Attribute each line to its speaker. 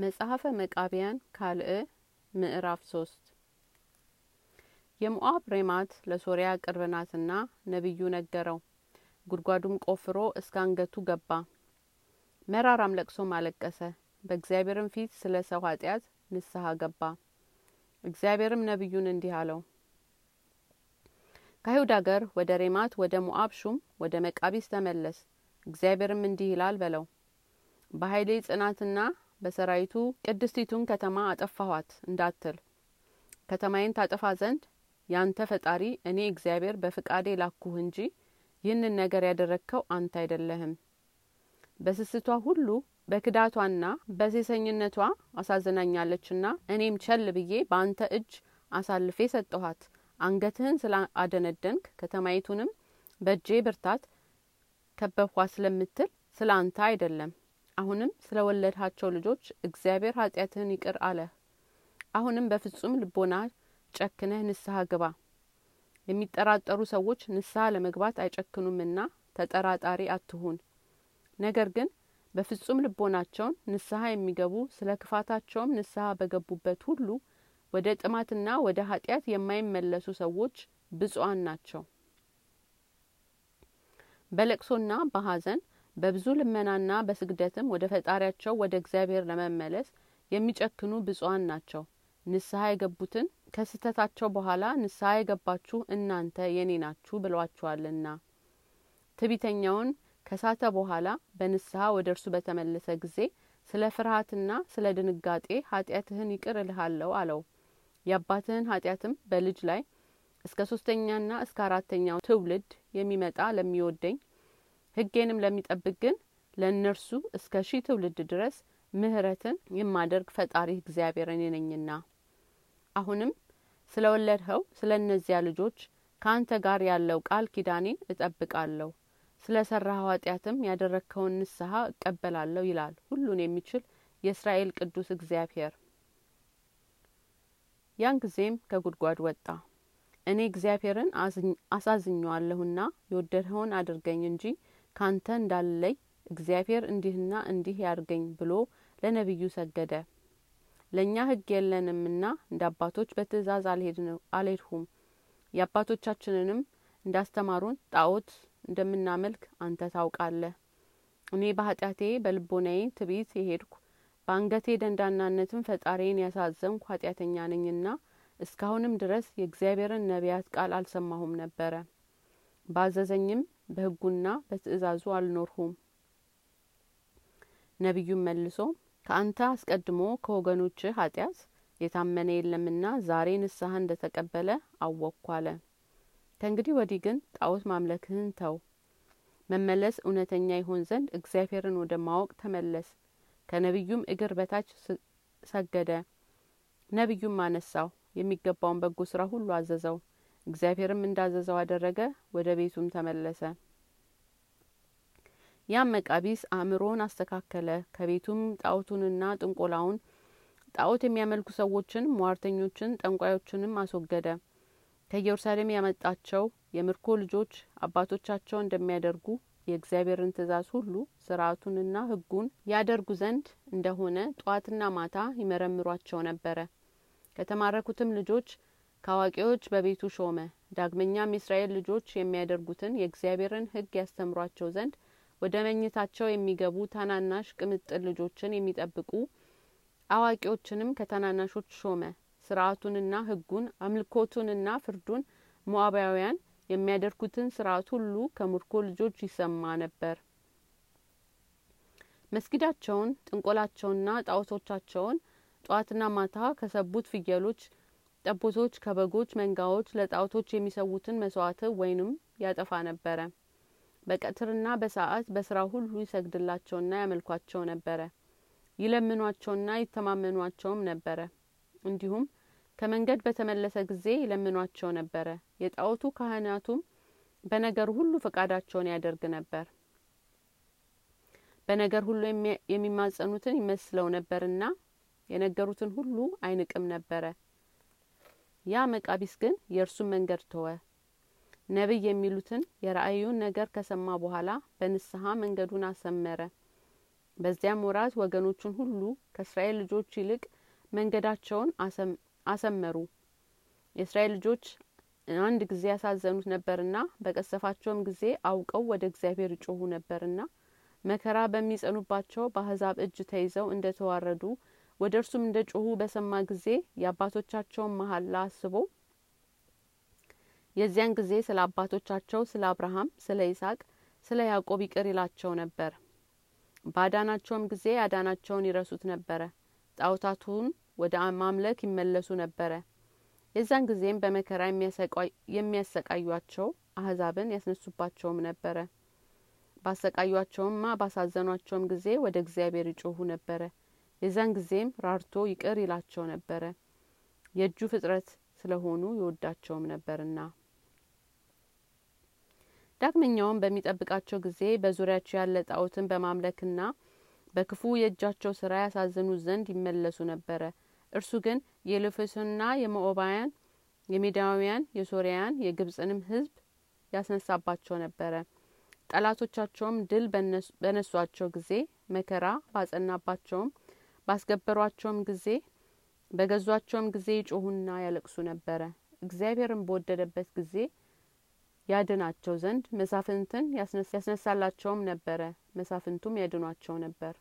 Speaker 1: መጽሐፈ መቃቢያን ካልዕ ምዕራፍ ሶስት የሞአብ ሬማት ለሶርያ ቅርብ ናትና ነቢዩ ነገረው። ጉድጓዱም ቆፍሮ እስከ አንገቱ ገባ። መራራም ለቅሶም አለቀሰ። በእግዚአብሔርም ፊት ስለ ሰው ኃጢአት ንስሐ ገባ። እግዚአብሔርም ነቢዩን እንዲህ አለው። ከአይሁድ አገር ወደ ሬማት ወደ ሞአብ ሹም ወደ መቃቢስ ተመለስ። እግዚአብሔርም እንዲህ ይላል በለው በኃይሌ ጽናትና በሰራዊቱ ቅድስቲቱን ከተማ አጠፋኋት እንዳትል ከተማዬን ታጠፋ ዘንድ ያንተ ፈጣሪ እኔ እግዚአብሔር በፍቃዴ ላኩህ እንጂ ይህንን ነገር ያደረግከው አንተ አይደለህም። በስስቷ ሁሉ በክዳቷና በሴሰኝነቷ አሳዝናኛለችና እኔም ቸል ብዬ በአንተ እጅ አሳልፌ ሰጠኋት። አንገትህን ስለ ከተማይቱንም በእጄ ብርታት ከበብኳት ስለምትል ስለ አንተ አይደለም። አሁንም ስለ ወለድሃቸው ልጆች እግዚአብሔር ኃጢአትህን ይቅር አለህ። አሁንም በፍጹም ልቦና ጨክነህ ንስሐ ግባ። የሚጠራጠሩ ሰዎች ንስሐ ለመግባት አይጨክኑምና ተጠራጣሪ አትሁን። ነገር ግን በፍጹም ልቦናቸውን ንስሐ የሚገቡ ስለ ክፋታቸውም ንስሐ በገቡበት ሁሉ ወደ ጥማትና ወደ ኃጢአት የማይመለሱ ሰዎች ብፁዓን ናቸው። በለቅሶና በሐዘን በብዙ ልመናና በስግደትም ወደ ፈጣሪያቸው ወደ እግዚአብሔር ለመመለስ የሚጨክኑ ብፁዓን ናቸው። ንስሐ የገቡትን ከስህተታቸው በኋላ ንስሐ የገባችሁ እናንተ የኔ ናችሁ ብሏችኋልና። ትዕቢተኛውን ከሳተ በኋላ በንስሐ ወደ እርሱ በተመለሰ ጊዜ ስለ ፍርሃትና ስለ ድንጋጤ ኃጢአትህን ይቅር እልሃለሁ አለው። የአባትህን ኃጢአትም በልጅ ላይ እስከ ሶስተኛና እስከ አራተኛው ትውልድ የሚመጣ ለሚወደኝ ሕጌንም ለሚጠብቅ ግን ለእነርሱ እስከ ሺህ ትውልድ ድረስ ምሕረትን የማደርግ ፈጣሪ እግዚአብሔር እኔ ነኝና። አሁንም ስለ ወለድኸው ስለ እነዚያ ልጆች ከአንተ ጋር ያለው ቃል ኪዳኔን እጠብቃለሁ፣ ስለ ሰራኸው ኃጢአትም ያደረግከውን ንስሐ እቀበላለሁ ይላል ሁሉን የሚችል የእስራኤል ቅዱስ እግዚአብሔር። ያን ጊዜም ከጉድጓድ ወጣ። እኔ እግዚአብሔርን አሳዝኘዋለሁና የወደድኸውን አድርገኝ እንጂ ካንተ እንዳልለይ እግዚአብሔር እንዲህና እንዲህ ያርገኝ ብሎ ለነቢዩ ሰገደ። ለእኛ ሕግ የለንምና እንደ አባቶች በትእዛዝ አልሄድሁም። የአባቶቻችንንም እንዳስተማሩን ጣዖት እንደምናመልክ አንተ ታውቃለህ። እኔ በኃጢአቴ በልቦናዬ ትዕቢት የሄድኩ በአንገቴ ደንዳናነትም ፈጣሪዬን ያሳዘንኩ ኃጢአተኛ ነኝና እስካሁንም ድረስ የእግዚአብሔርን ነቢያት ቃል አልሰማሁም ነበረ። ባዘዘኝም በሕጉና በትእዛዙ አልኖርሁም። ነቢዩም መልሶ ከአንተ አስቀድሞ ከወገኖችህ ኃጢአት የታመነ የለምና ዛሬ ንስሐ እንደ ተቀበለ አወቅኩ ከእንግዲህ ወዲህ ግን ጣዖት ማምለክህን ተው። መመለስ እውነተኛ ይሆን ዘንድ እግዚአብሔርን ወደ ማወቅ ተመለስ። ከነቢዩም እግር በታች ሰገደ። ነቢዩም አነሳው፣ የሚገባውን በጎ ስራ ሁሉ አዘዘው። እግዚአብሔርም እንዳዘዘው አደረገ። ወደ ቤቱም ተመለሰ። ያም መቃቢስ አእምሮውን አስተካከለ። ከቤቱም ጣዖቱንና ጥንቆላውን ጣዖት የሚያመልኩ ሰዎችን፣ ሟርተኞችን፣ ጠንቋዮችንም አስወገደ። ከኢየሩሳሌም ያመጣቸው የምርኮ ልጆች አባቶቻቸው እንደሚያደርጉ የእግዚአብሔርን ትእዛዝ ሁሉ ስርዓቱንና ሕጉን ያደርጉ ዘንድ እንደሆነ ጠዋትና ማታ ይመረምሯቸው ነበረ። ከተማረኩትም ልጆች ከአዋቂዎች በቤቱ ሾመ። ዳግመኛም የእስራኤል ልጆች የሚያደርጉትን የእግዚአብሔርን ሕግ ያስተምሯቸው ዘንድ ወደ መኝታቸው የሚገቡ ታናናሽ ቅምጥል ልጆችን የሚጠብቁ አዋቂዎችንም ከታናናሾች ሾመ። ስርዓቱንና ሕጉን አምልኮቱንና ፍርዱን ሞዓባውያን የሚያደርጉትን ስርዓት ሁሉ ከምርኮ ልጆች ይሰማ ነበር። መስጊዳቸውን፣ ጥንቆላቸውንና ጣዖቶቻቸውን ጠዋትና ማታ ከሰቡት ፍየሎች፣ ጠቦቶች፣ ከበጎች መንጋዎች ለጣዖቶች የሚሰዉትን መስዋዕት ወይንም ያጠፋ ነበረ። በቀትርና በሰዓት በስራ ሁሉ ይሰግድላቸውና ያመልኳቸው ነበረ። ይለምኗቸውና ይተማመኗቸውም ነበረ። እንዲሁም ከመንገድ በተመለሰ ጊዜ ይለምኗቸው ነበረ። የጣዖቱ ካህናቱም በነገር ሁሉ ፈቃዳቸውን ያደርግ ነበር። በነገር ሁሉ የሚማጸኑትን ይመስለው ነበርና የነገሩትን ሁሉ አይንቅም ነበረ። ያ መቃቢስ ግን የእርሱን መንገድ ተወ። ነቢይ የሚሉትን የራእዩን ነገር ከሰማ በኋላ በንስሐ መንገዱን አሰመረ። በዚያም ወራት ወገኖቹን ሁሉ ከእስራኤል ልጆች ይልቅ መንገዳቸውን አሰመሩ የእስራኤል ልጆች አንድ ጊዜ ያሳዘኑት ነበርና በቀሰፋቸውም ጊዜ አውቀው ወደ እግዚአብሔር ይጮሁ ነበርና መከራ በሚጸኑባቸው በአህዛብ እጅ ተይዘው እንደ ተዋረዱ ወደ እርሱም እንደ ጮሁ በሰማ ጊዜ የአባቶቻቸውን መሀላ አስቦ የዚያን ጊዜ ስለ አባቶቻቸው ስለ አብርሃም ስለ ይስሐቅ ስለ ያዕቆብ ይቅር ይላቸው ነበር። ባዳናቸውም ጊዜ ያዳናቸውን ይረሱት ነበረ። ጣዖታቱን ወደ ማምለክ ይመለሱ ነበረ። የዛን ጊዜም በመከራ የሚያሰቃዩቸው አህዛብን ያስነሱባቸውም ነበረ። ባሰቃዩቸውምና ባሳዘኗቸውም ጊዜ ወደ እግዚአብሔር ይጮሁ ነበረ የዛን ጊዜም ራርቶ ይቅር ይላቸው ነበረ። የእጁ ፍጥረት ስለሆኑ ይወዳቸውም ነበርና። ዳግመኛውም በሚጠብቃቸው ጊዜ በዙሪያቸው ያለ ጣዖትን በማምለክና በክፉ የእጃቸው ስራ ያሳዝኑት ዘንድ ይመለሱ ነበረ። እርሱ ግን የልፍስና የሞኦባያን የሜዳውያን የሶሪያን የግብጽንም ህዝብ ያስነሳባቸው ነበረ። ጠላቶቻቸውም ድል በነሷቸው ጊዜ መከራ ባጸናባቸውም ባስገበሯቸውም ጊዜ በገዟቸውም ጊዜ ይጮሁና ያለቅሱ ነበረ። እግዚአብሔርን በወደደበት ጊዜ ያድናቸው ዘንድ መሳፍንትን ያስነሳላቸውም ነበረ። መሳፍንቱም ያድኗቸው ነበር